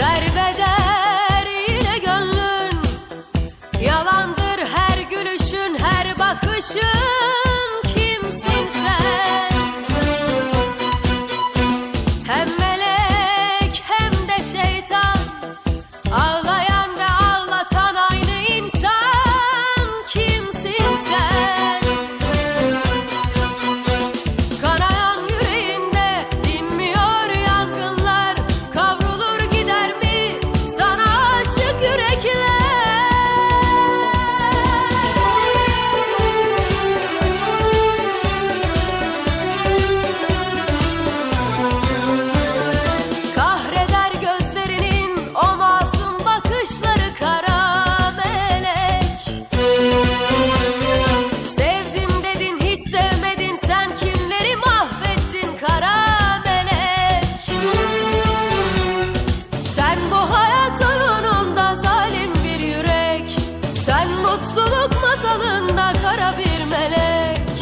Дарь mutluluk masalında kara bir melek.